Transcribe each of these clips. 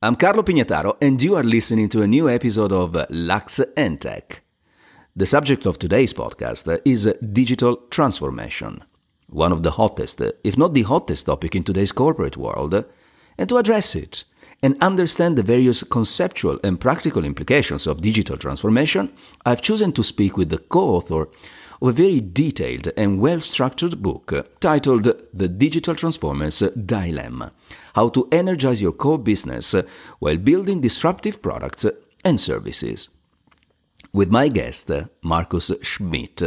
I'm Carlo Pignataro, and you are listening to a new episode of Lux and Tech. The subject of today's podcast is digital transformation, one of the hottest, if not the hottest topic in today's corporate world. And to address it and understand the various conceptual and practical implications of digital transformation, I've chosen to speak with the co author of a very detailed and well structured book titled The Digital Transformers Dilemma How to Energize Your Core Business While Building Disruptive Products and Services. With my guest, Markus Schmidt,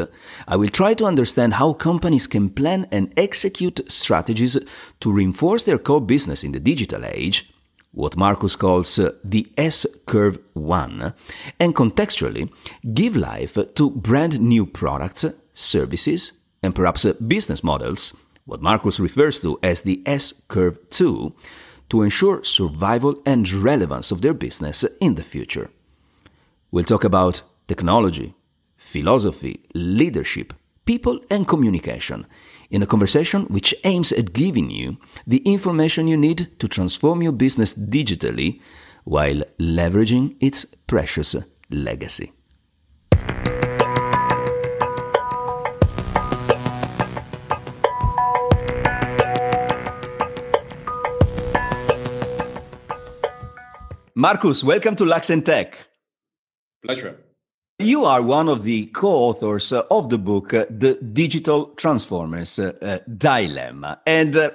I will try to understand how companies can plan and execute strategies to reinforce their core business in the digital age what Markus calls uh, the S curve 1, and contextually give life to brand new products, services, and perhaps uh, business models, what Markus refers to as the S curve 2, to ensure survival and relevance of their business in the future. We'll talk about technology, philosophy, leadership, people, and communication in a conversation which aims at giving you the information you need to transform your business digitally while leveraging its precious legacy. Markus, welcome to Lux and Tech. Pleasure. You are one of the co authors of the book, uh, The Digital Transformers uh, Dilemma. And uh,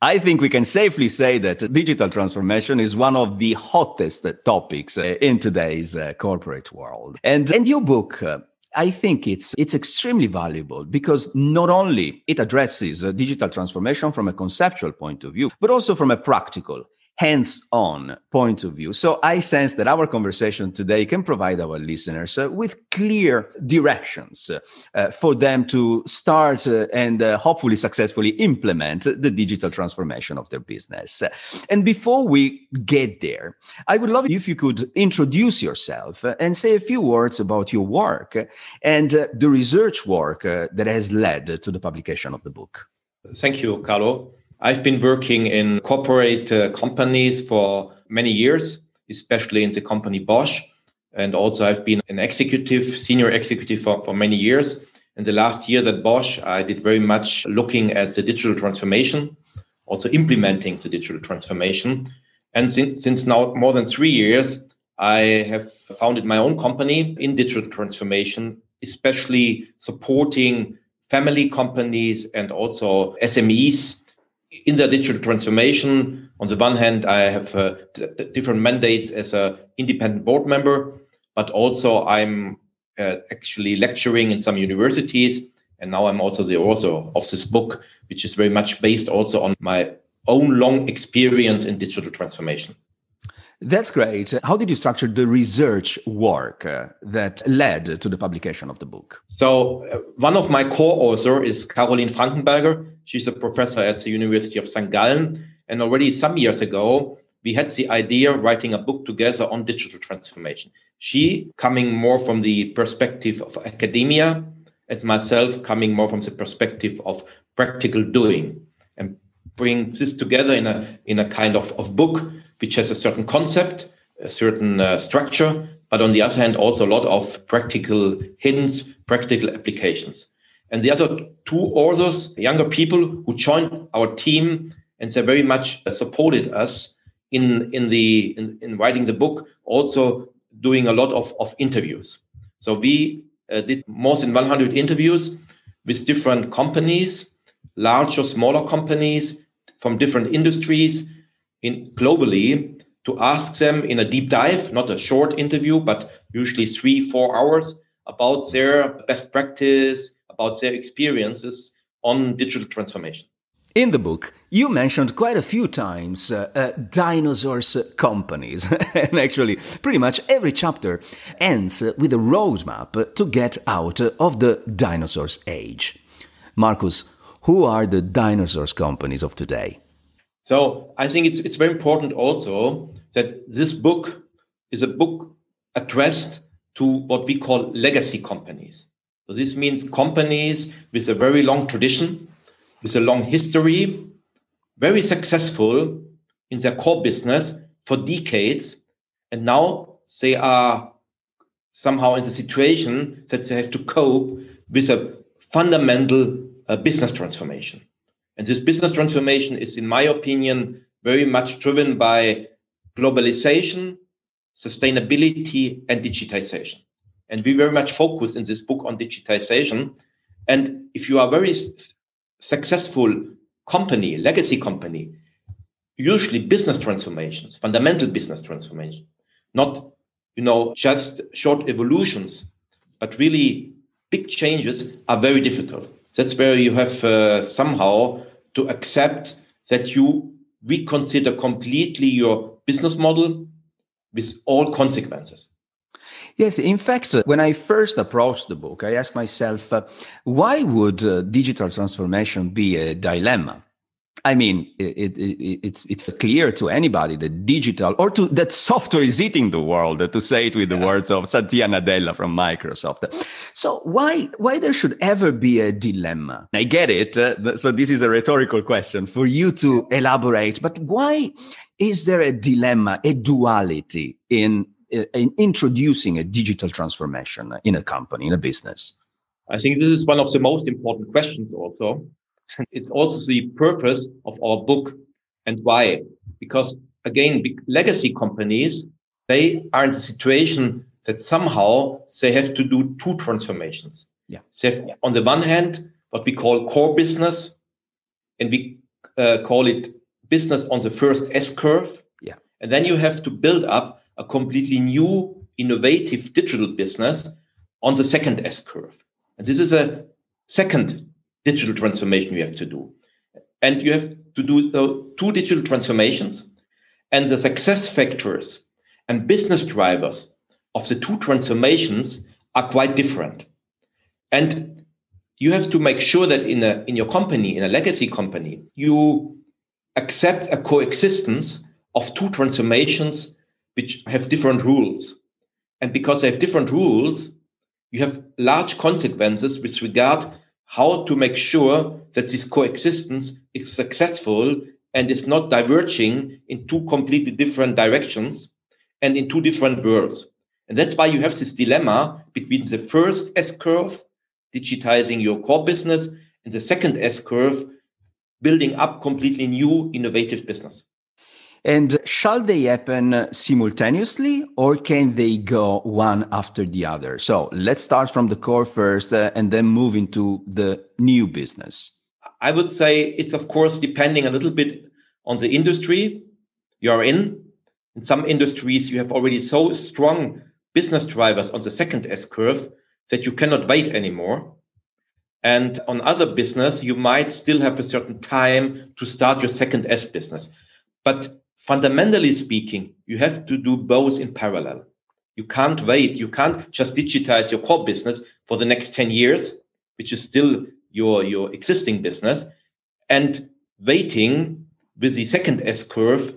I think we can safely say that digital transformation is one of the hottest topics uh, in today's uh, corporate world. And, and your book, uh, I think it's it's extremely valuable because not only it addresses digital transformation from a conceptual point of view, but also from a practical hands on point of view. So I sense that our conversation today can provide our listeners uh, with clear directions uh, for them to start uh, and uh, hopefully successfully implement the digital transformation of their business. And before we get there, I would love if you could introduce yourself and say a few words about your work and uh, the research work uh, that has led to the publication of the book. Thank you, Carlo. I've been working in corporate uh, companies for many years, especially in the company Bosch. And also, I've been an executive, senior executive for, for many years. In the last year at Bosch, I did very much looking at the digital transformation, also implementing the digital transformation. And since, since now more than three years, I have founded my own company in digital transformation, especially supporting family companies and also SMEs in the digital transformation, on the one hand, I have uh, different mandates as an independent board member, but also I'm uh, actually lecturing in some universities. And now I'm also the author of this book, which is very much based also on my own long experience in digital transformation. That's great. How did you structure the research work uh, that led to the publication of the book? So, uh, one of my co-authors is Karolin Frankenberger. She's a professor at the University of St. Gallen. And already some years ago, we had the idea of writing a book together on digital transformation. She coming more from the perspective of academia, and myself coming more from the perspective of practical doing, and bring this together in a in a kind of, of book which has a certain concept, a certain uh, structure, but on the other hand, also a lot of practical hints, practical applications. And the other two authors, younger people who joined our team, and they very much supported us in in the in, in writing the book, also doing a lot of, of interviews. So we uh, did more than 100 interviews with different companies, large or smaller companies from different industries, in globally to ask them in a deep dive, not a short interview, but usually three, four hours about their best practice, about their experiences on digital transformation. In the book, you mentioned quite a few times uh, uh, dinosaurs companies. and actually, pretty much every chapter ends with a roadmap to get out of the dinosaurs age. Markus, who are the dinosaurs companies of today? So I think it's it's very important also that this book is a book addressed to what we call legacy companies. So this means companies with a very long tradition, with a long history, very successful in their core business, for decades. And now they are somehow in the situation that they have to cope with a fundamental uh, business transformation. And this business transformation is, in my opinion, very much driven by globalization, sustainability, and digitization. And we very much focus in this book on digitization. And if you are a very successful company, legacy company, usually business transformations, fundamental business transformation, not you know just short evolutions, but really big changes are very difficult. That's where you have uh, somehow to accept that you reconsider completely your business model with all consequences. Yes, in fact, uh, when I first approached the book, I asked myself, uh, why would uh, digital transformation be a dilemma? I mean, it, it, it's it's clear to anybody that digital or to that software is eating the world. To say it with the words of Satya Nadella from Microsoft. So why why there should ever be a dilemma? I get it. Uh, so this is a rhetorical question for you to elaborate. But why is there a dilemma, a duality in in introducing a digital transformation in a company, in a business? I think this is one of the most important questions also it's also the purpose of our book and why. Because again, legacy companies, they are in the situation that somehow they have to do two transformations. Yeah. They have, on the one hand, what we call core business, and we uh, call it business on the first S curve. Yeah. And then you have to build up a completely new, innovative digital business on the second S curve. And this is a second digital transformation you have to do. And you have to do the two digital transformations and the success factors and business drivers of the two transformations are quite different. And you have to make sure that in a in your company, in a legacy company, you accept a coexistence of two transformations which have different rules. And because they have different rules, you have large consequences with regard how to make sure that this coexistence is successful and is not diverging in two completely different directions and in two different worlds. And that's why you have this dilemma between the first S curve, digitizing your core business, and the second S curve, building up completely new innovative business. And shall they happen simultaneously or can they go one after the other? So let's start from the core first uh, and then move into the new business. I would say it's, of course, depending a little bit on the industry you're in. In some industries, you have already so strong business drivers on the second S curve that you cannot wait anymore. And on other business, you might still have a certain time to start your second S business. But fundamentally speaking, you have to do both in parallel. You can't wait. You can't just digitize your core business for the next 10 years, which is still your, your existing business, and waiting with the second S curve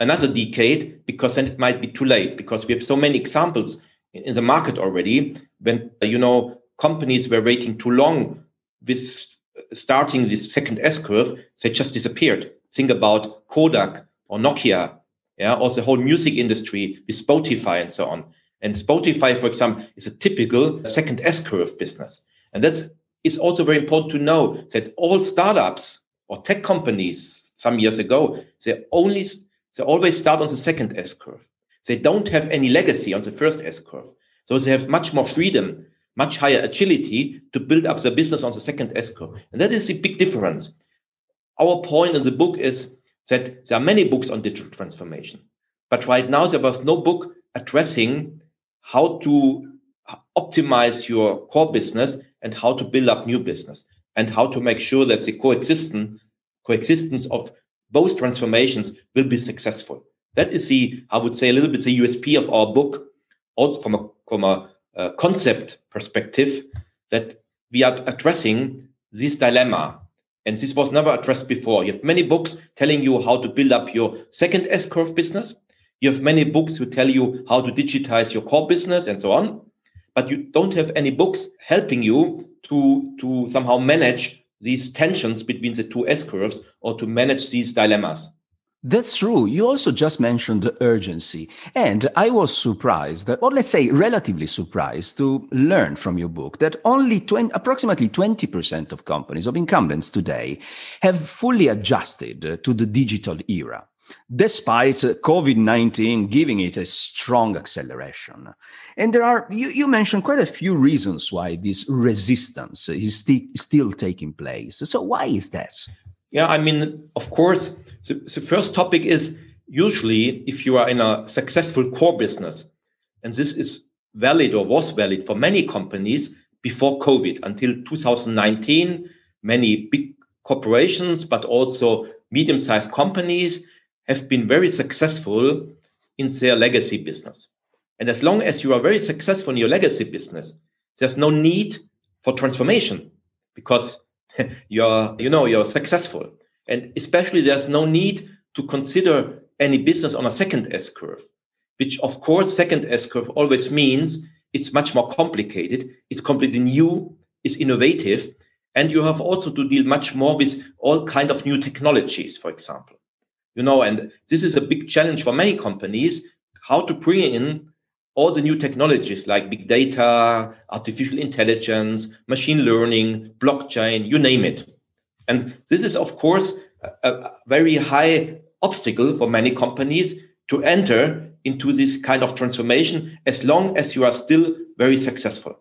another decade, because then it might be too late, because we have so many examples in the market already when, you know, companies were waiting too long with starting this second S curve, they just disappeared. Think about Kodak, or Nokia, yeah, or the whole music industry with Spotify and so on. And Spotify, for example, is a typical second S curve business. And that's it's also very important to know that all startups or tech companies some years ago, they only they always start on the second S curve. They don't have any legacy on the first S curve. So they have much more freedom, much higher agility to build up their business on the second S curve. And that is the big difference. Our point in the book is that there are many books on digital transformation, but right now there was no book addressing how to optimize your core business and how to build up new business and how to make sure that the coexistence coexistence of both transformations will be successful. That is the, I would say, a little bit the USP of our book, also from a, from a uh, concept perspective, that we are addressing this dilemma and this was never addressed before. You have many books telling you how to build up your second S curve business. You have many books who tell you how to digitize your core business and so on. But you don't have any books helping you to, to somehow manage these tensions between the two S curves or to manage these dilemmas. That's true. You also just mentioned the urgency. And I was surprised, or let's say relatively surprised, to learn from your book that only 20, approximately 20% of companies, of incumbents today, have fully adjusted to the digital era, despite COVID 19 giving it a strong acceleration. And there are, you, you mentioned quite a few reasons why this resistance is st- still taking place. So, why is that? Yeah, I mean, of course, the, the first topic is usually if you are in a successful core business, and this is valid or was valid for many companies before COVID until 2019, many big corporations, but also medium sized companies have been very successful in their legacy business. And as long as you are very successful in your legacy business, there's no need for transformation because you're you know you're successful and especially there's no need to consider any business on a second s curve which of course second s curve always means it's much more complicated it's completely new it's innovative and you have also to deal much more with all kind of new technologies for example you know and this is a big challenge for many companies how to bring in all the new technologies like big data, artificial intelligence, machine learning, blockchain, you name it. And this is, of course, a, very high obstacle for many companies to enter into this kind of transformation as long as you are still very successful.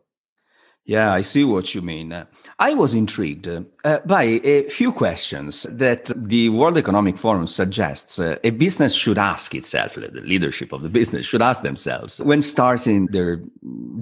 Yeah, I see what you mean. I was intrigued uh, by a few questions that the World Economic Forum suggests uh, a business should ask itself, the leadership of the business should ask themselves when starting their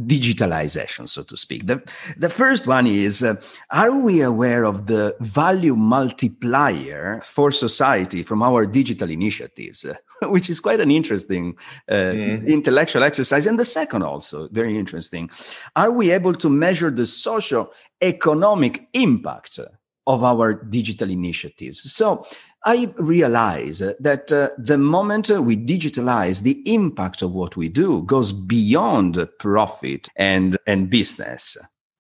digitalization, so to speak. The, the first one is uh, Are we aware of the value multiplier for society from our digital initiatives? which is quite an interesting uh, mm. intellectual exercise. And the second, also very interesting, are we able to measure the social economic impact of our digital initiatives? So I realize that uh, the moment we digitalize, the impact of what we do goes beyond profit and, and business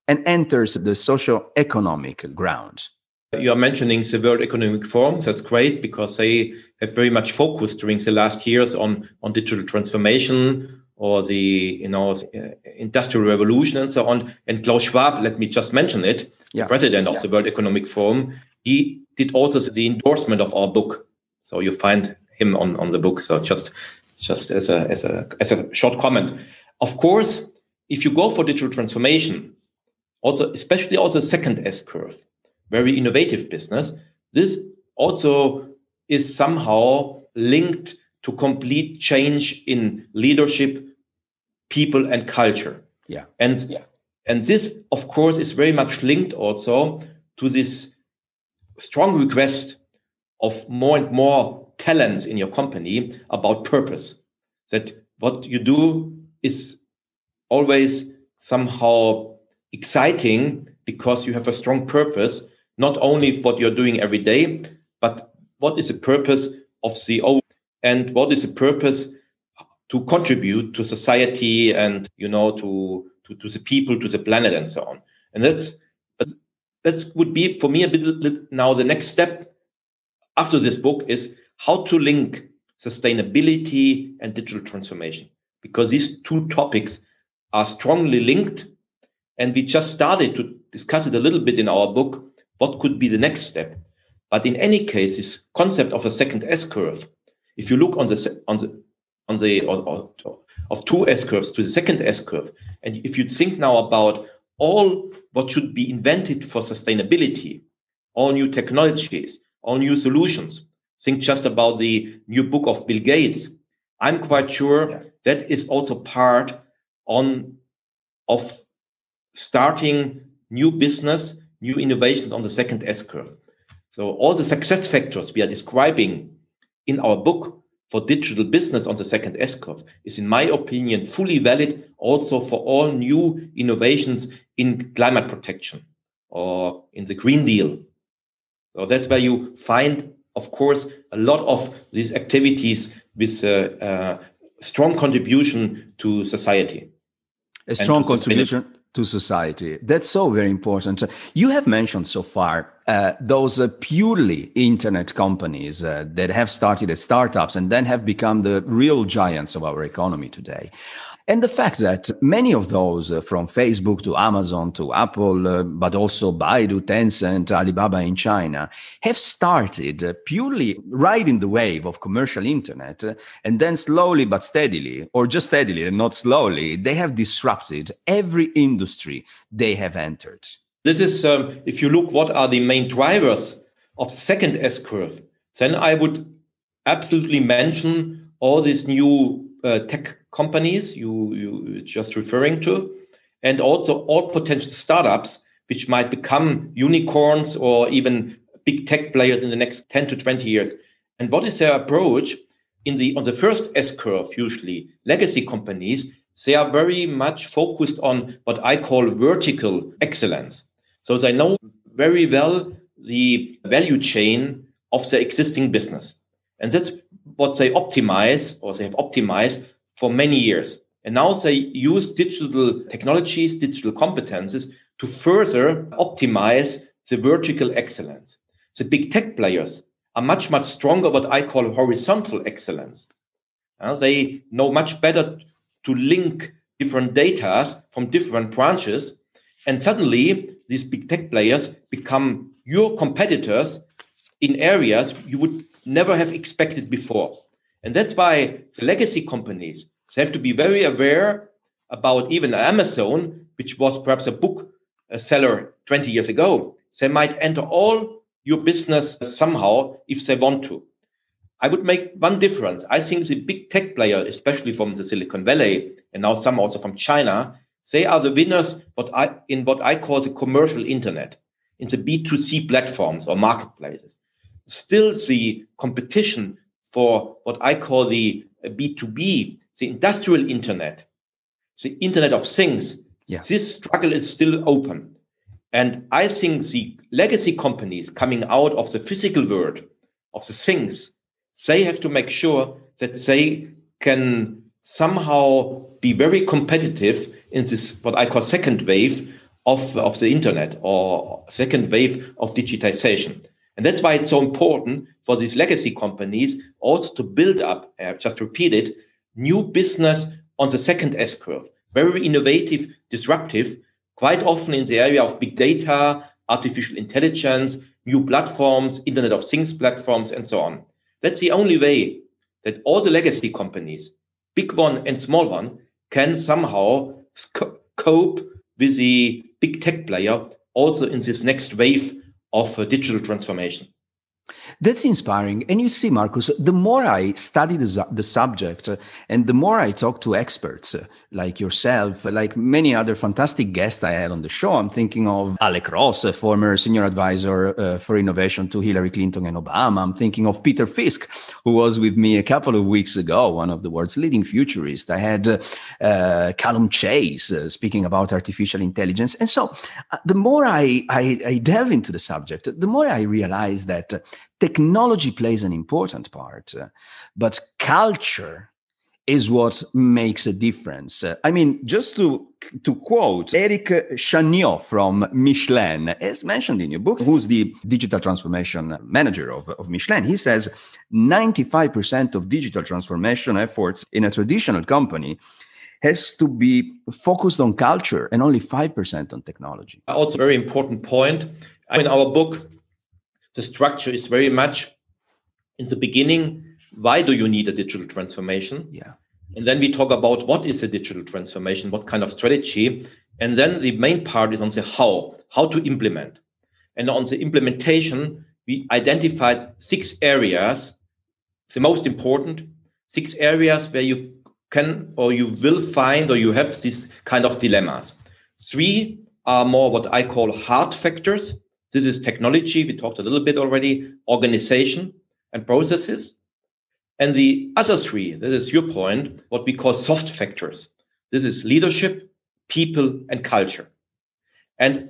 and enters the social economic ground. You are mentioning the World Economic Forum. That's great because they have very much focused during the last years on, on digital transformation or the you know uh, industrial revolution and so on. And Klaus Schwab, let me just mention it, yeah. president of yeah. the World Economic Forum, he did also the endorsement of our book. So you find him on, on the book. So just just as a as a as a short comment. Of course, if you go for digital transformation, also especially also second S curve, very innovative business. This also is somehow linked to complete change in leadership, people, and culture. Yeah. And yeah. and this, of course, is very much linked also to this strong request of more and more talents in your company about purpose. That what you do is always somehow exciting because you have a strong purpose not only what you're doing every day, but what is the purpose of CO and what is the purpose to contribute to society and you know to, to, to the people, to the planet, and so on. And that's that would be for me a bit now the next step after this book is how to link sustainability and digital transformation because these two topics are strongly linked and we just started to discuss it a little bit in our book what could be the next step? But in any case, this concept of a second S curve, if you look on the on the on the or, or, of two S curves to the second S curve, and if you think now about all what should be invented for sustainability, all new technologies, all new solutions, think just about the new book of Bill Gates. I'm quite sure yeah. that is also part on of starting new business new innovations on the second S curve. So all the success factors we are describing in our book for digital business on the second S curve is, in my opinion, fully valid also for all new innovations in climate protection or in the Green Deal. So that's where you find, of course, a lot of these activities with a, uh, strong contribution to society. A strong contribution to society. That's so very important. You have mentioned so far uh, those uh, purely internet companies uh, that have started as startups and then have become the real giants of our economy today. And the fact that many of those, uh, from Facebook to Amazon to Apple, uh, but also Baidu, Tencent, Alibaba in China, have started uh, purely riding the wave of commercial internet. Uh, and then slowly but steadily, or just steadily and not slowly, they have disrupted every industry they have entered. This is, um, if you look, what are the main drivers of second S curve, then I would absolutely mention all these new uh, tech companies you you just referring to, and also all potential startups which might become unicorns or even big tech players in the next 10 to 20 years. And what is their approach? In the on the first S curve, usually legacy companies, they are very much focused on what I call vertical excellence. So they know very well the value chain of their existing business. And that's what they optimize or they have optimized for many years. And now they use digital technologies, digital competences to further optimize the vertical excellence. The big tech players are much, much stronger, what I call horizontal excellence. Uh, they know much better to link different data from different branches. And suddenly, these big tech players become your competitors in areas you would never have expected before. And that's why the legacy companies have to be very aware about even Amazon, which was perhaps a book seller 20 years ago. They might enter all your business somehow if they want to. I would make one difference. I think the big tech player, especially from the Silicon Valley and now some also from China, they are the winners what I, in what I call the commercial internet, in the B2C platforms or marketplaces. Still, the competition for what I call the uh, B2B, the industrial internet, the Internet of Things, yeah. this struggle is still open. And I think the legacy companies coming out of the physical world, of the things, they have to make sure that they can somehow be very competitive in this, what I call second wave of, of the internet or second wave of digitization. And that's why it's so important for these legacy companies also to build up, uh, just repeat it, new business on the second S curve. Very innovative, disruptive, quite often in the area of big data, artificial intelligence, new platforms, Internet of Things platforms, and so on. That's the only way that all the legacy companies, big one and small one, can somehow cope with the big tech player also in this next wave of digital transformation. That's inspiring. And you see, Markus, the more I study the, the subject and the more I talk to experts like yourself, like many other fantastic guests I had on the show, I'm thinking of Alec Ross, a former senior advisor uh, for innovation to Hillary Clinton and Obama. I'm thinking of Peter Fisk, who was with me a couple of weeks ago, one of the world's leading futurists. I had uh, uh Calum Chace uh, speaking about artificial intelligence. And so the more I, I, I delve into the subject, the more I realize that technology plays an important part, uh, but culture is what makes a difference. I mean, just to to quote Eric Chaniot from Michelin, as mentioned in your book, who's the digital transformation manager of, of Michelin, he says 95% of digital transformation efforts in a traditional company has to be focused on culture and only 5% on technology. Also, very important point. In our book, the structure is very much in the beginning why do you need a digital transformation? Yeah. And then we talk about what is a digital transformation what kind of strategy and then the main part is on the how how to implement. And on the implementation we identified six areas the most important six areas where you can or you will find or you have these kind of dilemmas. Three are more what i call hard factors. This is technology. We talked a little bit already, organization and processes. And the other three, this is your point, what we call soft factors. This is leadership, people, and culture. And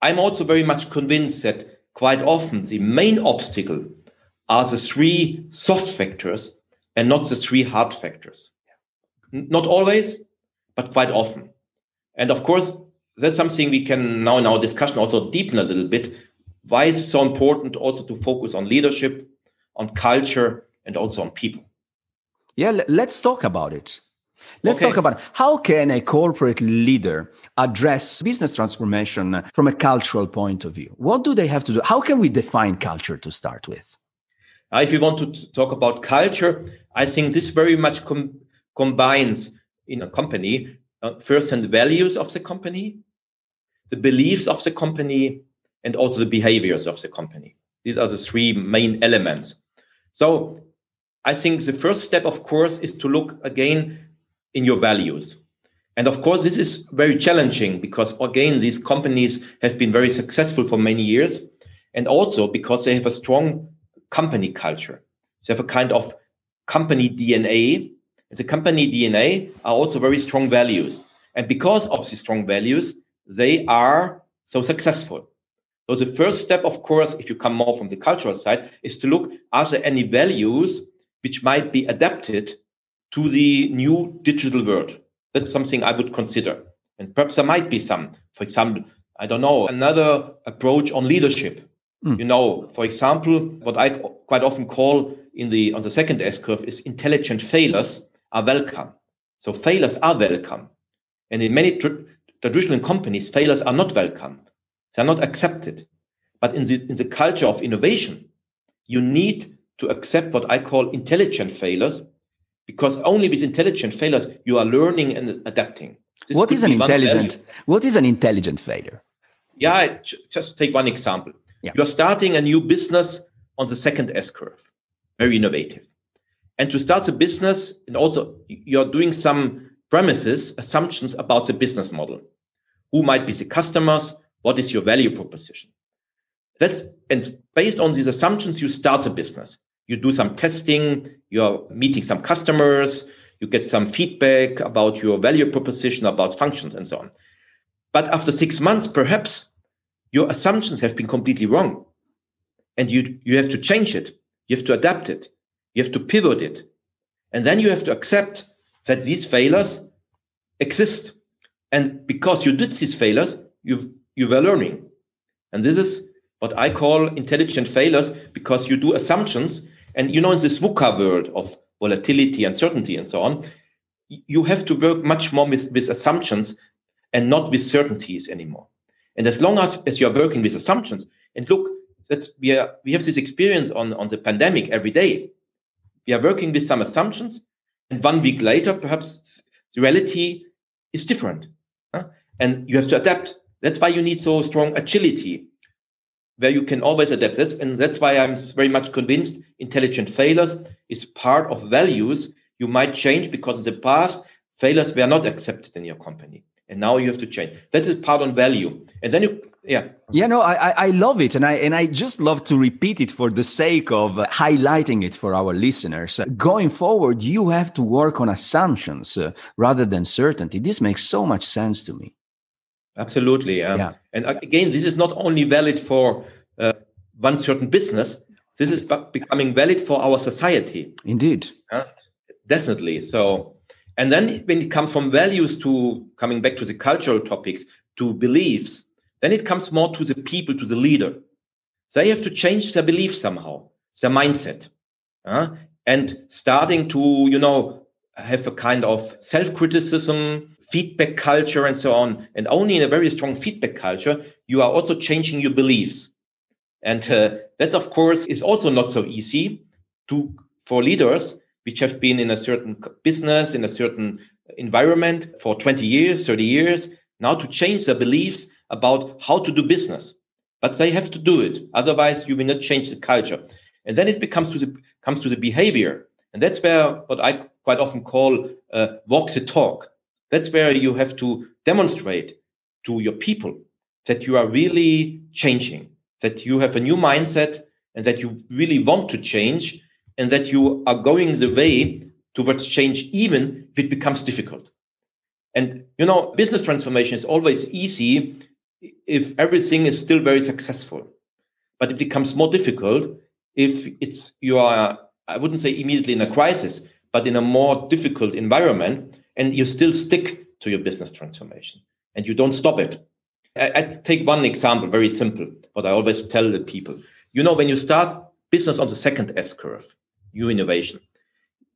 I'm also very much convinced that quite often the main obstacle are the three soft factors and not the three hard factors. Not always, but quite often. And of course, that's something we can now in our discussion also deepen a little bit. why it's so important also to focus on leadership, on culture, and also on people. Yeah, let's talk about it. Let's okay. talk about how can a corporate leader address business transformation from a cultural point of view? What do they have to do? How can we define culture to start with? Uh, if you want to talk about culture, I think this very much com- combines in a company uh, first and values of the company, the beliefs of the company, and also the behaviors of the company. These are the three main elements. So I think the first step, of course, is to look again in your values. And of course, this is very challenging because, again, these companies have been very successful for many years. And also because they have a strong company culture. They have a kind of company DNA. And the company DNA are also very strong values. And because of these strong values, they are so successful. So the first step, of course, if you come more from the cultural side, is to look, are there any values which might be adapted to the new digital world? That's something I would consider. And perhaps there might be some, for example, I don't know, another approach on leadership. Mm. You know, for example, what I quite often call in the on the second S curve is intelligent failures are welcome. So failures are welcome. And in many tr- traditional companies, failures are not welcome. They're not accepted. But in the, in the culture of innovation, you need to accept what I call intelligent failures, because only with intelligent failures you are learning and adapting. This what is an intelligent? What is an intelligent failure? Yeah, just take one example. Yeah. You're starting a new business on the second S curve, very innovative. And to start a business, and also you're doing some premises, assumptions about the business model. Who might be the customers? What is your value proposition? That's and based on these assumptions, you start the business. You do some testing, you're meeting some customers, you get some feedback about your value proposition, about functions, and so on. But after six months, perhaps your assumptions have been completely wrong. And you, you have to change it. You have to adapt it. You have to pivot it. And then you have to accept that these failures exist. And because you did these failures, you you were learning. And this is what I call intelligent failures because you do assumptions. And you know, in this VUCA world of volatility, uncertainty, and so on, you have to work much more with, with assumptions and not with certainties anymore. And as long as, as you're working with assumptions, and look, that's we are we have this experience on, on the pandemic every day. We are working with some assumptions, and one week later, perhaps the reality is different. Huh? And you have to adapt that's why you need so strong agility, where you can always adapt. That's, and that's why I'm very much convinced intelligent failures is part of values you might change because in the past, failures were not accepted in your company. And now you have to change. That is part on value. And then you yeah yeah no I, I love it and i and i just love to repeat it for the sake of uh, highlighting it for our listeners going forward you have to work on assumptions uh, rather than certainty this makes so much sense to me Absolutely. Um, yeah. And again, this is not only valid for uh, one certain business, this is becoming valid for our society. Indeed. Uh, definitely. So, and then when it comes from values to coming back to the cultural topics, to beliefs, then it comes more to the people, to the leader. They have to change their beliefs somehow, their mindset. Uh, and starting to, you know, have a kind of self criticism, feedback culture and so on. And only in a very strong feedback culture, you are also changing your beliefs. And uh, that, of course, is also not so easy to for leaders which have been in a certain business, in a certain environment for 20 years, 30 years, now to change their beliefs about how to do business. But they have to do it. Otherwise, you will not change the culture. And then it becomes to the comes to the behavior. And that's where what I quite often call uh, walk the talk. That's where you have to demonstrate to your people that you are really changing, that you have a new mindset and that you really want to change and that you are going the way towards change even if it becomes difficult. And you know, business transformation is always easy if everything is still very successful. But it becomes more difficult if it's you are I wouldn't say immediately in a crisis, but in a more difficult environment and you still stick to your business transformation and you don't stop it. I, I take one example, very simple, what I always tell the people. You know, when you start business on the second S curve, new innovation,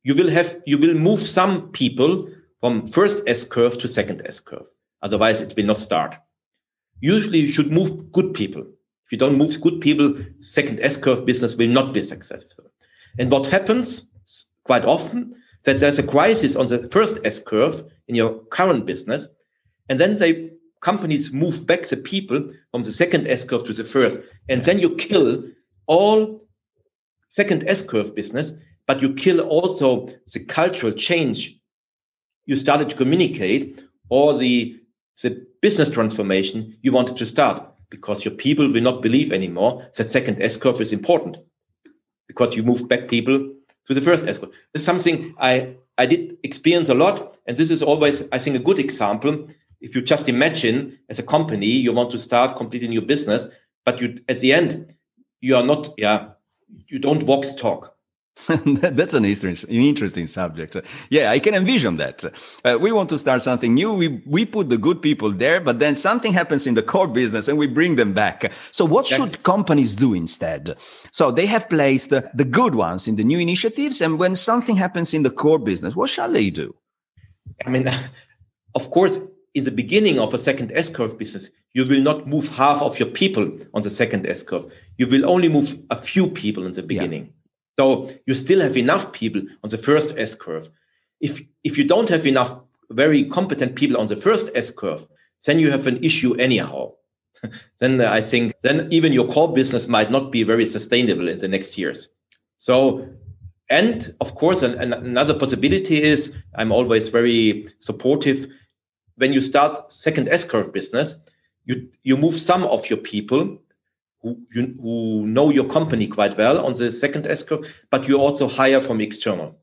you will have you will move some people from first S curve to second S curve. Otherwise, it will not start. Usually, you should move good people. If you don't move good people, second S curve business will not be successful. And what happens quite often that there's a crisis on the first S curve in your current business, and then they companies move back the people from the second S curve to the first, and then you kill all second S curve business, but you kill also the cultural change you started to communicate or the the business transformation you wanted to start because your people will not believe anymore that second S curve is important because you move back people to the first curve. This is something I, I did experience a lot. And this is always, I think, a good example. If you just imagine as a company, you want to start completely new business, but you at the end, you are not, yeah, you don't walk talk That's an interesting, subject. Yeah, I can envision that. Uh, we want to start something new. We we put the good people there, but then something happens in the core business, and we bring them back. So, what should companies do instead? So they have placed the, the good ones in the new initiatives, and when something happens in the core business, what shall they do? I mean, of course, in the beginning of a second S curve business, you will not move half of your people on the second S curve. You will only move a few people in the beginning. Yeah so you still have enough people on the first S curve. If if you don't have enough very competent people on the first S curve, then you have an issue anyhow. then I think then even your core business might not be very sustainable in the next years. So and of course an, an, another possibility is I'm always very supportive when you start second S curve business, you you move some of your people who, you, who know your company quite well on the second S curve, but you also hire from external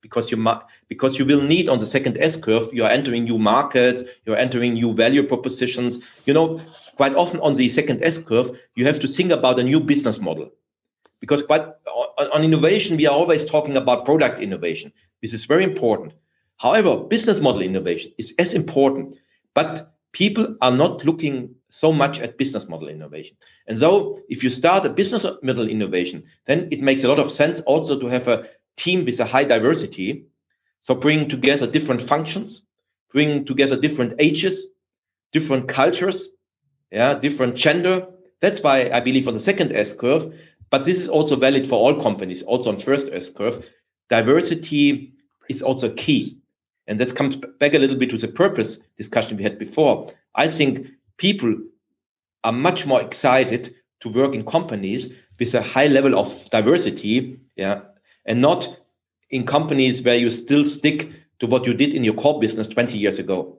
because you because you will need on the second S curve. You are entering new markets, you're entering new value propositions. You know, quite often on the second S curve, you have to think about a new business model because quite on, on innovation we are always talking about product innovation. This is very important. However, business model innovation is as important, but people are not looking so much at business model innovation. And so, if you start a business model innovation, then it makes a lot of sense also to have a team with a high diversity. So, bring together different functions, bring together different ages, different cultures, yeah, different gender. That's why I believe on the second S curve, but this is also valid for all companies, also on first S curve. Diversity is also key. And that comes back a little bit to the purpose discussion we had before. I think people are much more excited to work in companies with a high level of diversity, yeah, and not in companies where you still stick to what you did in your core business 20 years ago.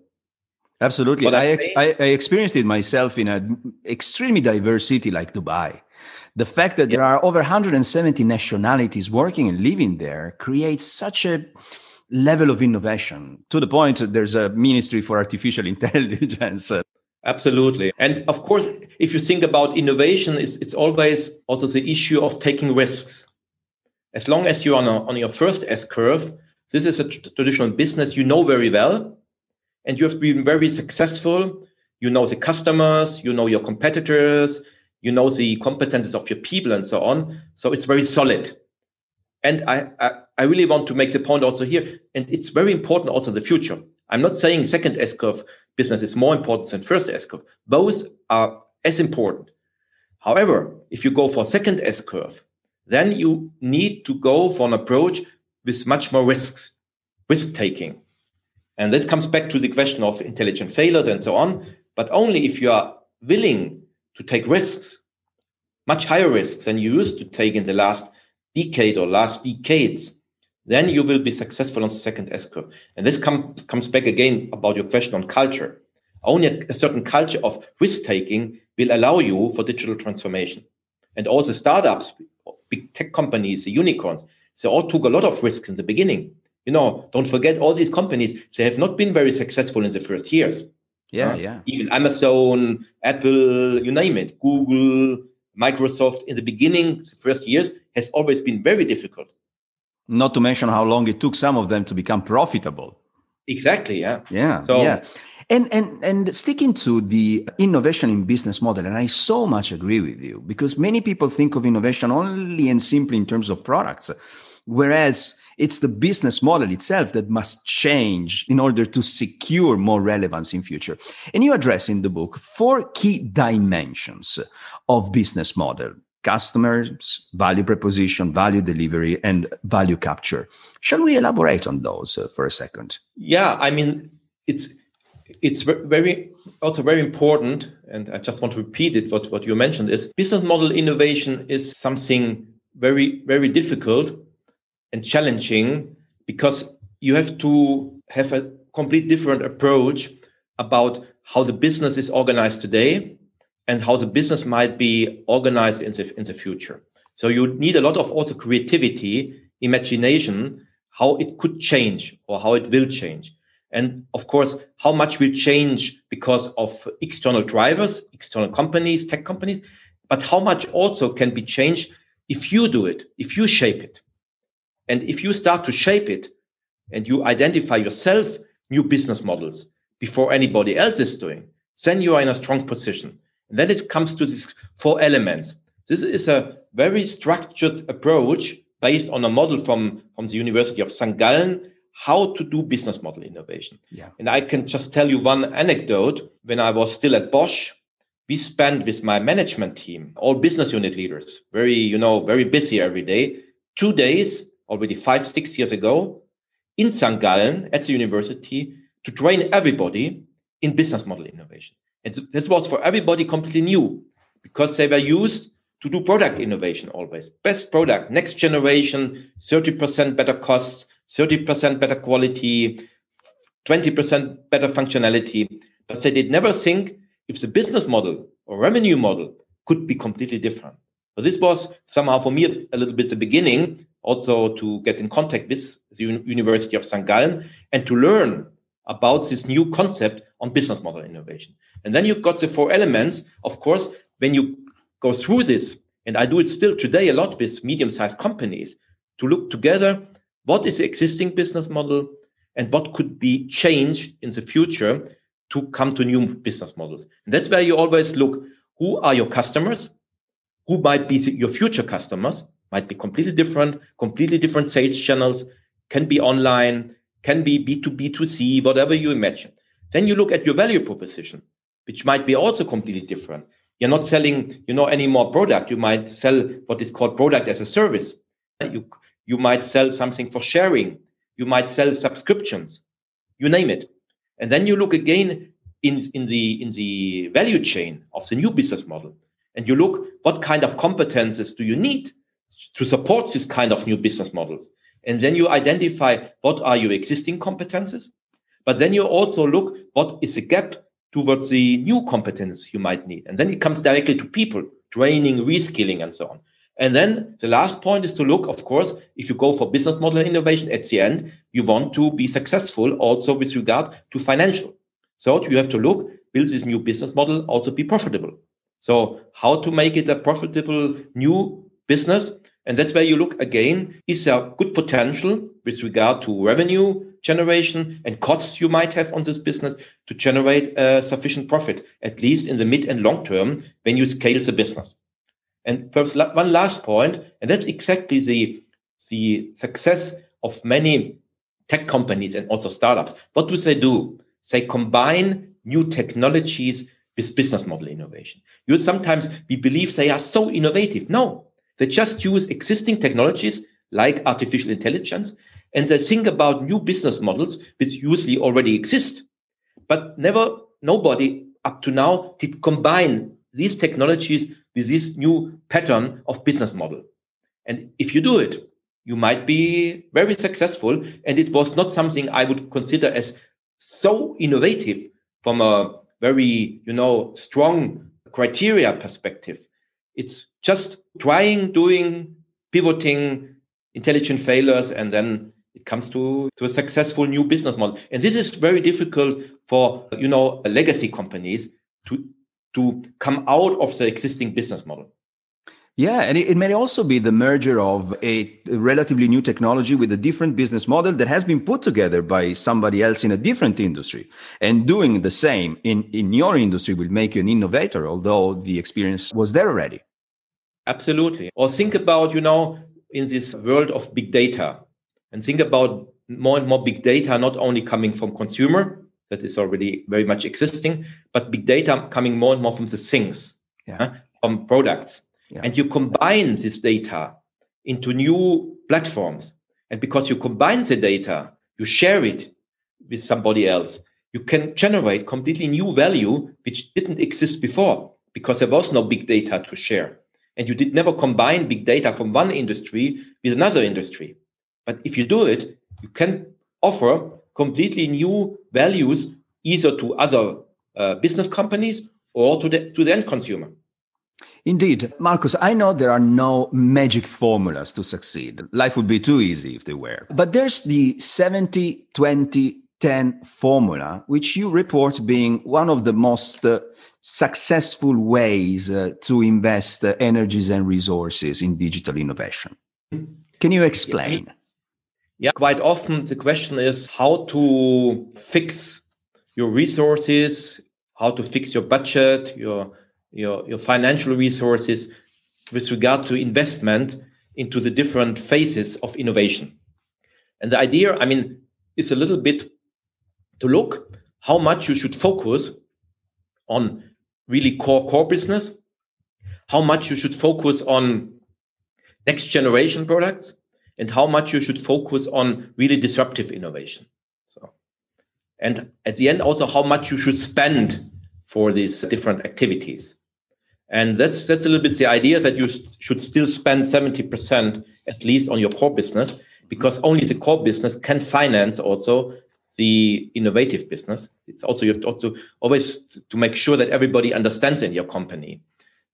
Absolutely. I, ex- I, I, experienced it myself in an extremely diverse city like Dubai. The fact that yeah. there are over 170 nationalities working and living there creates such a level of innovation to the point there's a ministry for artificial intelligence uh, absolutely. And of course if you think about innovation it's, it's always also the issue of taking risks. As long as you're on, a, on your first s curve this is a traditional business you know very well and you have been very successful. You know the customers you know your competitors you know the competences of your people and so on. So it's very solid. And I, I, I really want to make the point also here, and it's very important also in the future. I'm not saying second S curve business is more important than first S curve. Both are as important. However, if you go for second S curve, then you need to go for an approach with much more risks, risk taking. And this comes back to the question of intelligent failures and so on. But only if you are willing to take risks, much higher risks than you used to take in the last decade or last decades, then you will be successful on the second S curve. And this com- comes back again about your question on culture. Only a, a certain culture of risk taking will allow you for digital transformation. And all the startups, big tech companies, the unicorns, they all took a lot of risks in the beginning. You know, don't forget all these companies, they have not been very successful in the first years. Yeah, uh, yeah. Even Amazon, Apple, you name it, Google, Microsoft in the beginning, the first years, has always been very difficult. Not to mention how long it took some of them to become profitable. Exactly. Yeah. Yeah. So, yeah. And, and, and sticking to the innovation in business model, and I so much agree with you because many people think of innovation only and simply in terms of products, whereas it's the business model itself that must change in order to secure more relevance in future. And you address in the book four key dimensions of business model customers, value proposition, value delivery, and value capture. Shall we elaborate on those uh, for a second? Yeah, I mean, it's it's very also very important, and I just want to repeat it. What what you mentioned is business model innovation is something very very difficult and challenging because you have to have a complete different approach about how the business is organized today and how the business might be organized in the, in the future. So you need a lot of also creativity, imagination, how it could change or how it will change. And of course, how much will change because of external drivers, external companies, tech companies, but how much also can be changed if you do it, if you shape it. And if you start to shape it and you identify yourself new business models before anybody else is doing, then you are in a strong position. And then it comes to these four elements. This is a very structured approach based on a model from, from the University of St. Gallen, how to do business model innovation. Yeah. And I can just tell you one anecdote. When I was still at Bosch, we spent with my management team, all business unit leaders, very, you know, very busy every day, two days already five, six years ago in St. Gallen at the university to train everybody in business model innovation. And this was for everybody completely new because they were used to do product innovation always. Best product, next generation, 30% better costs, 30% better quality, 20% better functionality. But they did never think if the business model or revenue model could be completely different. So this was somehow for me a little bit the beginning also to get in contact with the University of St. Gallen and to learn about this new concept on business model innovation. And then you got the four elements. Of course, when you go through this, and I do it still today a lot with medium sized companies, to look together what is the existing business model and what could be changed in the future to come to new business models. And that's where you always look who are your customers, who might be your future customers, might be completely different, completely different sales channels, can be online, can be B2B2C, whatever you imagine. Then you look at your value proposition, which might be also completely different. You're not selling, you know, any more product. You might sell what is called product as a service. You, you might sell something for sharing. You might sell subscriptions. You name it. And then you look again in, in the in the value chain of the new business model. And you look what kind of competences do you need to support this kind of new business models. And then you identify what are your existing competences, but then you also look what is the gap towards the new competences you might need. And then it comes directly to people, training, reskilling, and so on. And then the last point is to look, of course, if you go for business model innovation at the end, you want to be successful also with regard to financial. So you have to look, will this new business model also be profitable? So how to make it a profitable new business and that's where you look again is there good potential with regard to revenue generation and costs you might have on this business to generate a sufficient profit, at least in the mid and long term when you scale the business. And perhaps one last point, and that's exactly the, the success of many tech companies and also startups. What do they do? They combine new technologies with business model innovation. You sometimes we believe they are so innovative. No, they just use existing technologies like artificial intelligence and they think about new business models which usually already exist. But never, nobody up to now did combine these technologies with this new pattern of business model. And if you do it, you might be very successful. And it was not something I would consider as so innovative from a very, you know, strong criteria perspective. It's just trying, doing, pivoting, intelligent failures, and then it comes to, to a successful new business model. And this is very difficult for, you know, legacy companies to, to come out of the existing business model. Yeah, and it, it, may also be the merger of a relatively new technology with a different business model that has been put together by somebody else in a different industry. And doing the same in, in your industry will make you an innovator, although the experience was there already. Absolutely. Or think about, you know, in this world of big data, and think about more and more big data not only coming from consumer, that is already very much existing, but big data coming more and more from the things, yeah. from products yeah. and you combine this data into new platforms. And because you combine the data, you share it with somebody else, you can generate completely new value which didn't exist before because there was no big data to share. And you did never combine big data from one industry with another industry. But if you do it, you can offer completely new values either to other uh, business companies or to the, to the end consumer. Indeed. Markus, I know there are no magic formulas to succeed. Life would be too easy if they were. But there's the 70 20 10 formula, which you report being one of the most uh, successful ways uh, to invest uh, energies and resources in digital innovation. Can you explain? Yeah, quite often the question is how to fix your resources, how to fix your budget, your your, your financial resources with regard to investment into the different phases of innovation. And the idea, I mean, is a little bit to look how much you should focus on really core core business, how much you should focus on next generation products, and how much you should focus on really disruptive innovation. So, and at the end, also how much you should spend for these different activities. And that's that's a little bit the idea that you should still spend 70% at least on your core business because only the core business can finance also the innovative business. It's also you have to also always to make sure that everybody understands in your company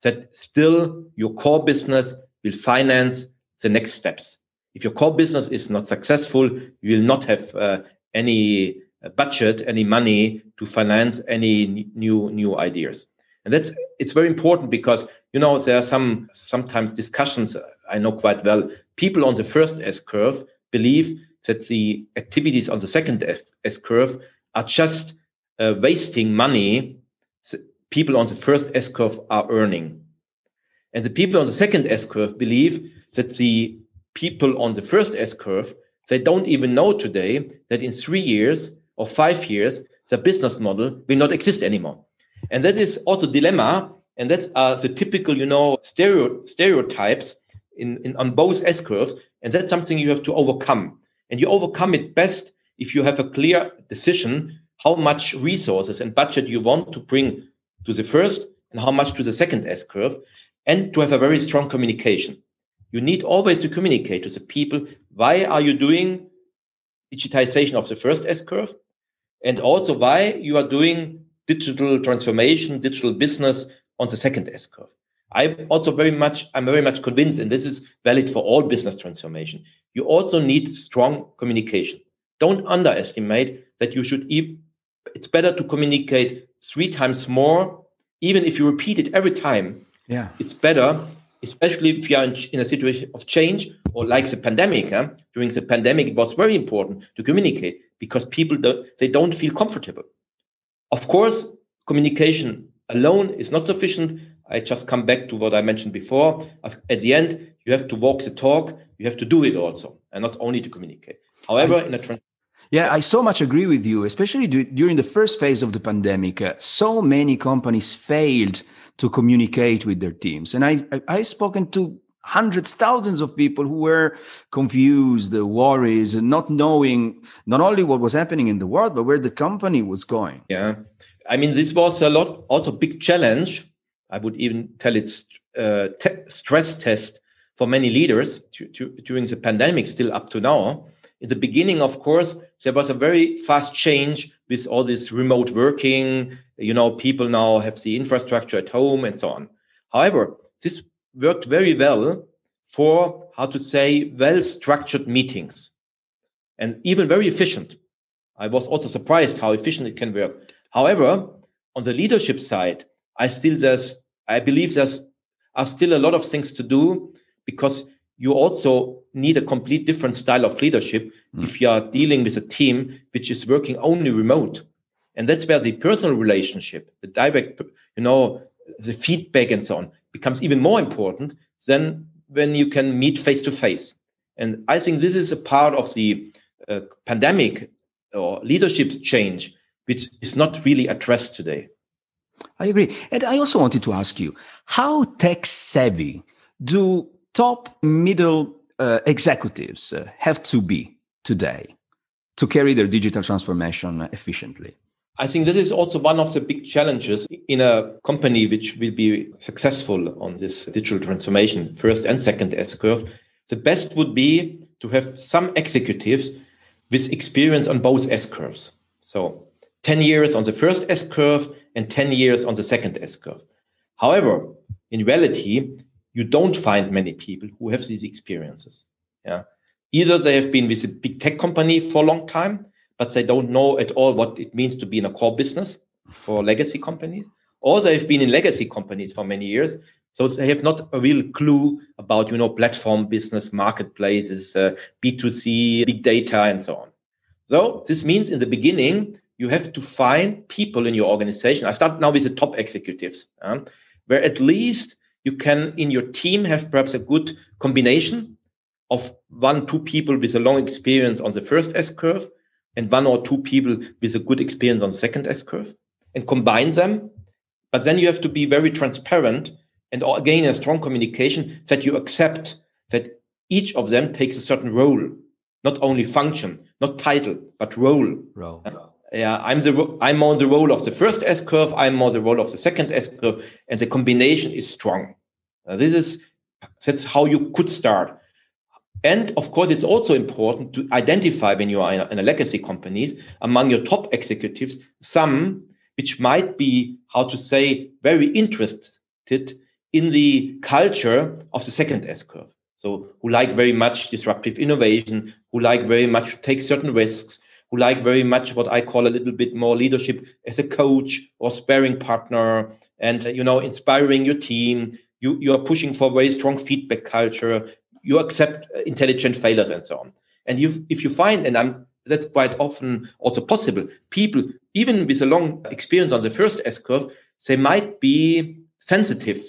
that still your core business will finance the next steps. If your core business is not successful, you will not have uh, any budget, any money to finance any new new ideas and that's it's very important because you know there are some sometimes discussions i know quite well. People on the first s curve believe that the activities on the second s curve are just uh, wasting money people on the first s curve are earning. And the people on the second s curve believe that the people on the first s curve they don't even know today that in 3 years or 5 years the business model will not exist anymore and that is also dilemma, and that's uh, the typical, you know, stereo, stereotypes in, in on both S curves, and that's something you have to overcome. And you overcome it best if you have a clear decision how much resources and budget you want to bring to the first and how much to the second S curve, and to have a very strong communication. You need always to communicate to the people why are you doing digitization of the first S curve, and also why you are doing digital transformation, digital business on the second S curve. I'm also very much, I'm very much convinced, and this is valid for all business transformation. You also need strong communication. Don't underestimate that you should. It's better to communicate three times more, even if you repeat it every time. Yeah, it's better, especially if you are in a situation of change or like the pandemic. Huh? During the pandemic, it was very important to communicate because people don't, they don't feel comfortable. Of course, communication alone is not sufficient. I just come back to what I mentioned before. At the end, you have to walk the talk. You have to do it also, and not only to communicate. However, I, in a trans- yeah, I so much agree with you, especially during the first phase of the pandemic. Uh, so many companies failed to communicate with their teams, and I, I I've spoken to hundreds, thousands of people who were confused, worried, and not knowing not only what was happening in the world, but where the company was going. Yeah. I mean, this was a lot, also big challenge. I would even tell it's uh, te- stress test for many leaders to, to, during the pandemic, still up to now. In the beginning, of course, there was a very fast change with all this remote working. You know, people now have the infrastructure at home and so on. However, this worked very well for how to say well structured meetings and even very efficient. I was also surprised how efficient it can work. However, on the leadership side, I still there's I believe there's are still a lot of things to do because you also need a complete different style of leadership mm. if you are dealing with a team which is working only remote. And that's where the personal relationship, the direct, you know, the feedback and so on becomes even more important than when you can meet face to face. And I think this is a part of the uh, pandemic or leadership change, which is not really addressed today. I agree. And I also wanted to ask you how tech savvy do top middle uh, executives uh, have to be today to carry their digital transformation efficiently? I think this is also one of the big challenges in a company which will be successful on this digital transformation, first and second S curve. The best would be to have some executives with experience on both S curves. So 10 years on the first S curve and 10 years on the second S curve. However, in reality, you don't find many people who have these experiences. Yeah. Either they have been with a big tech company for a long time, but they don't know at all what it means to be in a core business for legacy companies, or they've been in legacy companies for many years. So they have not a real clue about, you know, platform business, marketplaces, uh, B2C, big data, and so on. So this means in the beginning, you have to find people in your organization. I start now with the top executives, where at least you can in your team have perhaps a good combination of one, two people with a long experience on the first S curve and one or two people with a good experience on the second S curve and combine them. But then you have to be very transparent and again a strong communication that you accept that each of them takes a certain role, not only function, not title, but role. Role. Uh, yeah, I'm the I'm on the role of the first S curve. I'm on the role of the second S curve, and the combination is strong. Uh, this is that's how you could start. And of course, it's also important to identify when you are in a, legacy companies among your top executives some which might be how to say very interested in the culture of the second S curve. So who like very much disruptive innovation, who like very much to take certain risks, who like very much what I call a little bit more leadership as a coach or sparring partner, and uh, you know, inspiring your team. You you are pushing for very strong feedback culture. You accept intelligent failures and so on. And you if you find, and I'm that's quite often also possible. People, even with a long experience on the first S curve, they might be sensitive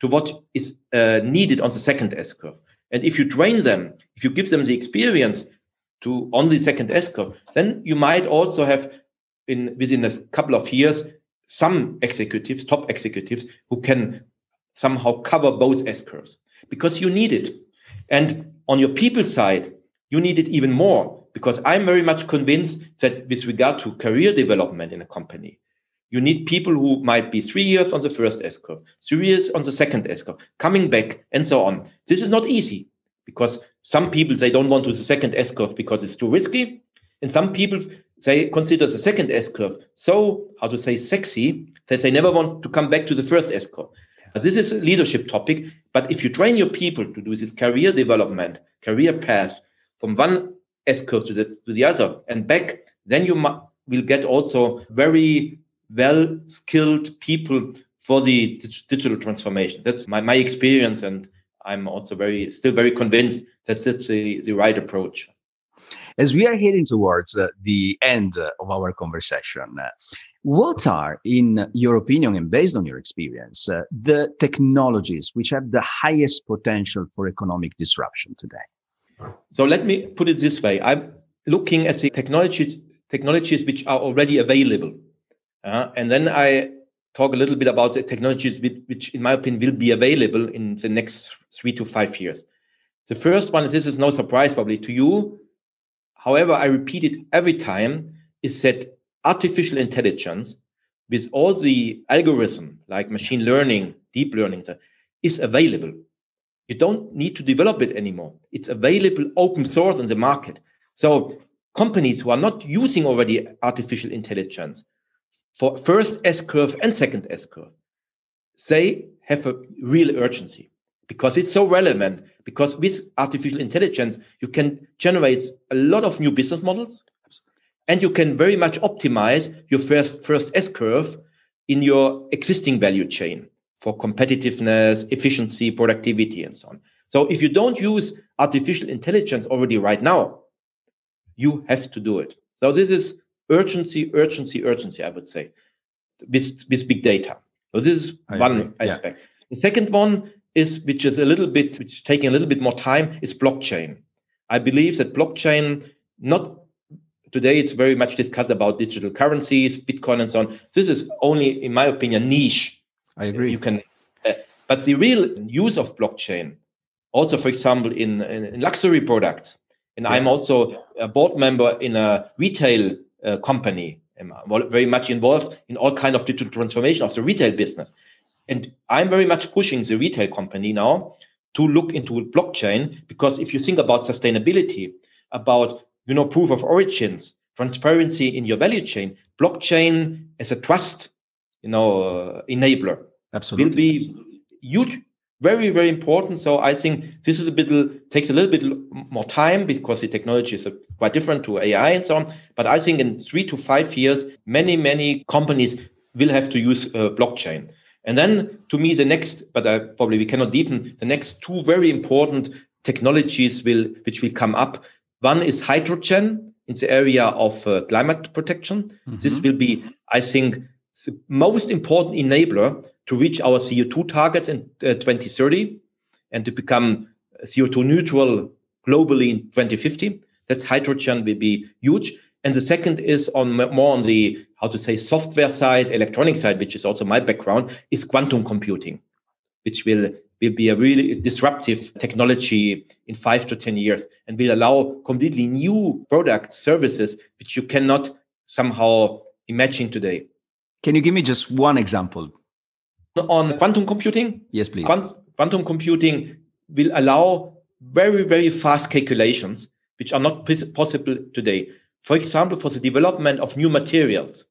to what is uh, needed on the second S curve. And if you train them, if you give them the experience to on the second S curve, then you might also have in within a couple of years some executives, top executives, who can somehow cover both S curves because you need it. And on your people side, you need it even more because I'm very much convinced that with regard to career development in a company, you need people who might be three years on the first S curve, three years on the second S curve, coming back, and so on. This is not easy because some people they don't want to the second S curve because it's too risky, and some people they consider the second S curve so how to say sexy that they never want to come back to the first S curve. This is a leadership topic. But if you train your people to do this career development, career path from one S curve to the to the other and back, then you will get also very well skilled people for the digital transformation. That's my, my experience. And I'm also very, still very convinced that that's the, the right approach. As we are heading towards uh, the end of our conversation, uh, what are, in your opinion and based on your experience, uh, the technologies which have the highest potential for economic disruption today? So let me put it this way. I'm looking at the technologies, technologies which are already available uh, and then I talk a little bit about the technologies which, in my opinion, will be available in the next three to five years. The first one, this is no surprise probably to you. However, I repeat it every time, is that artificial intelligence with all the algorithm like machine learning, deep learning, is available. You don't need to develop it anymore. It's available open source in the market. So companies who are not using already artificial intelligence for first S curve and second S curve, they have a real urgency because it's so relevant. Because with artificial intelligence, you can generate a lot of new business models and you can very much optimize your first, first S curve in your existing value chain. for competitiveness, efficiency, productivity, and so on. So if you don't use artificial intelligence already right now, you have to do it. So this is urgency, urgency, urgency, I would say, with, with big data. So this is I one agree. aspect. Yeah. The second one is, which is a little bit, which is taking a little bit more time, is blockchain. I believe that blockchain, not today, it's very much discussed about digital currencies, Bitcoin, and so on. This is only, in my opinion, niche. I agree. You can, uh, but the real use of blockchain, also, for example, in, in, in luxury products, and yeah. I'm also a board member in a retail uh, company. I'm very much involved in all kind of digital transformation of the retail business. And I'm very much pushing the retail company now to look into blockchain because if you think about sustainability, about you know proof of origins, transparency in your value chain, blockchain as a trust, you know, uh, enabler Absolutely. will be huge, very very important. So I think this is a bit takes a little bit more time because the technology is quite different to AI and so on. But I think in three to five years, many many companies will have to use uh, blockchain. And then to me, the next, but I probably we cannot deepen, the next two very important technologies will which will come up. One is hydrogen in the area of uh, climate protection. Mm-hmm. This will be, I think, the most important enabler to reach our CO2 targets in uh, 2030 and to become CO2 neutral globally in 2050. That's hydrogen will be huge. And the second is on more on the how to say software side, electronic side, which is also my background, is quantum computing, which will will be a really disruptive technology in five to ten years and will allow completely new products, services which you cannot somehow imagine today. Can you give me just one example? On quantum computing? Yes, please. Quantum computing will allow very, very fast calculations, which are not possible today. For example, for the development of new materials,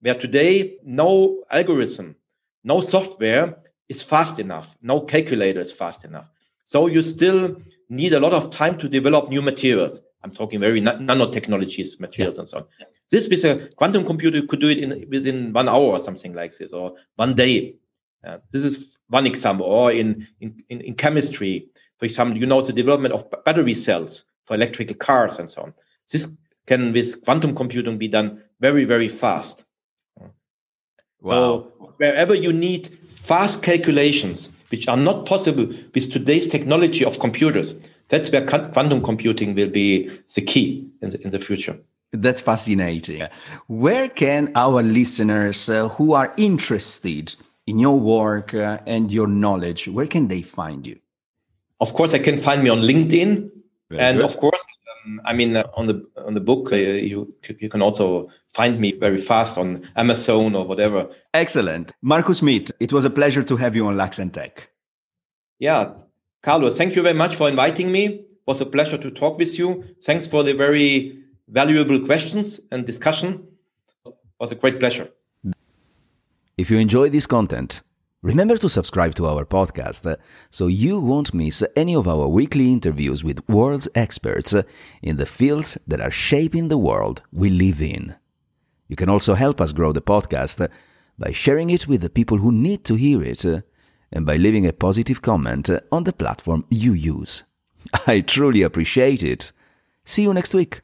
where today no algorithm, no software is fast enough, no calculator is fast enough. So you still need a lot of time to develop new materials. I'm talking very nanotechnologies, materials, yeah. and so on. Yeah. This with a quantum computer could do it in within one hour or something like this, or one day. Uh, this is one example. Or in, in, in, in chemistry, for example, you know the development of battery cells for electrical cars and so on. This can with quantum computing be done very, very fast. Wow. So wherever you need fast calculations, which are not possible with today's technology of computers, that's where quantum computing will be the key in the, in the future. That's fascinating. Where can our listeners uh, who are interested in your work uh, and your knowledge, where can they find you? Of course, they can find me on LinkedIn. Very and good. of course, I mean, uh, on the on the book, uh, you you can also find me very fast on Amazon or whatever. Excellent, Markus Schmidt. It was a pleasure to have you on Lux and Tech. Yeah, Carlo, thank you very much for inviting me. It was a pleasure to talk with you. Thanks for the very valuable questions and discussion. It was a great pleasure. If you enjoy this content Remember to subscribe to our podcast uh, so you won't miss any of our weekly interviews with world's experts uh, in the fields that are shaping the world we live in. You can also help us grow the podcast uh, by sharing it with the people who need to hear it and by leaving a positive comment on the platform you use. I truly appreciate it. See you next week.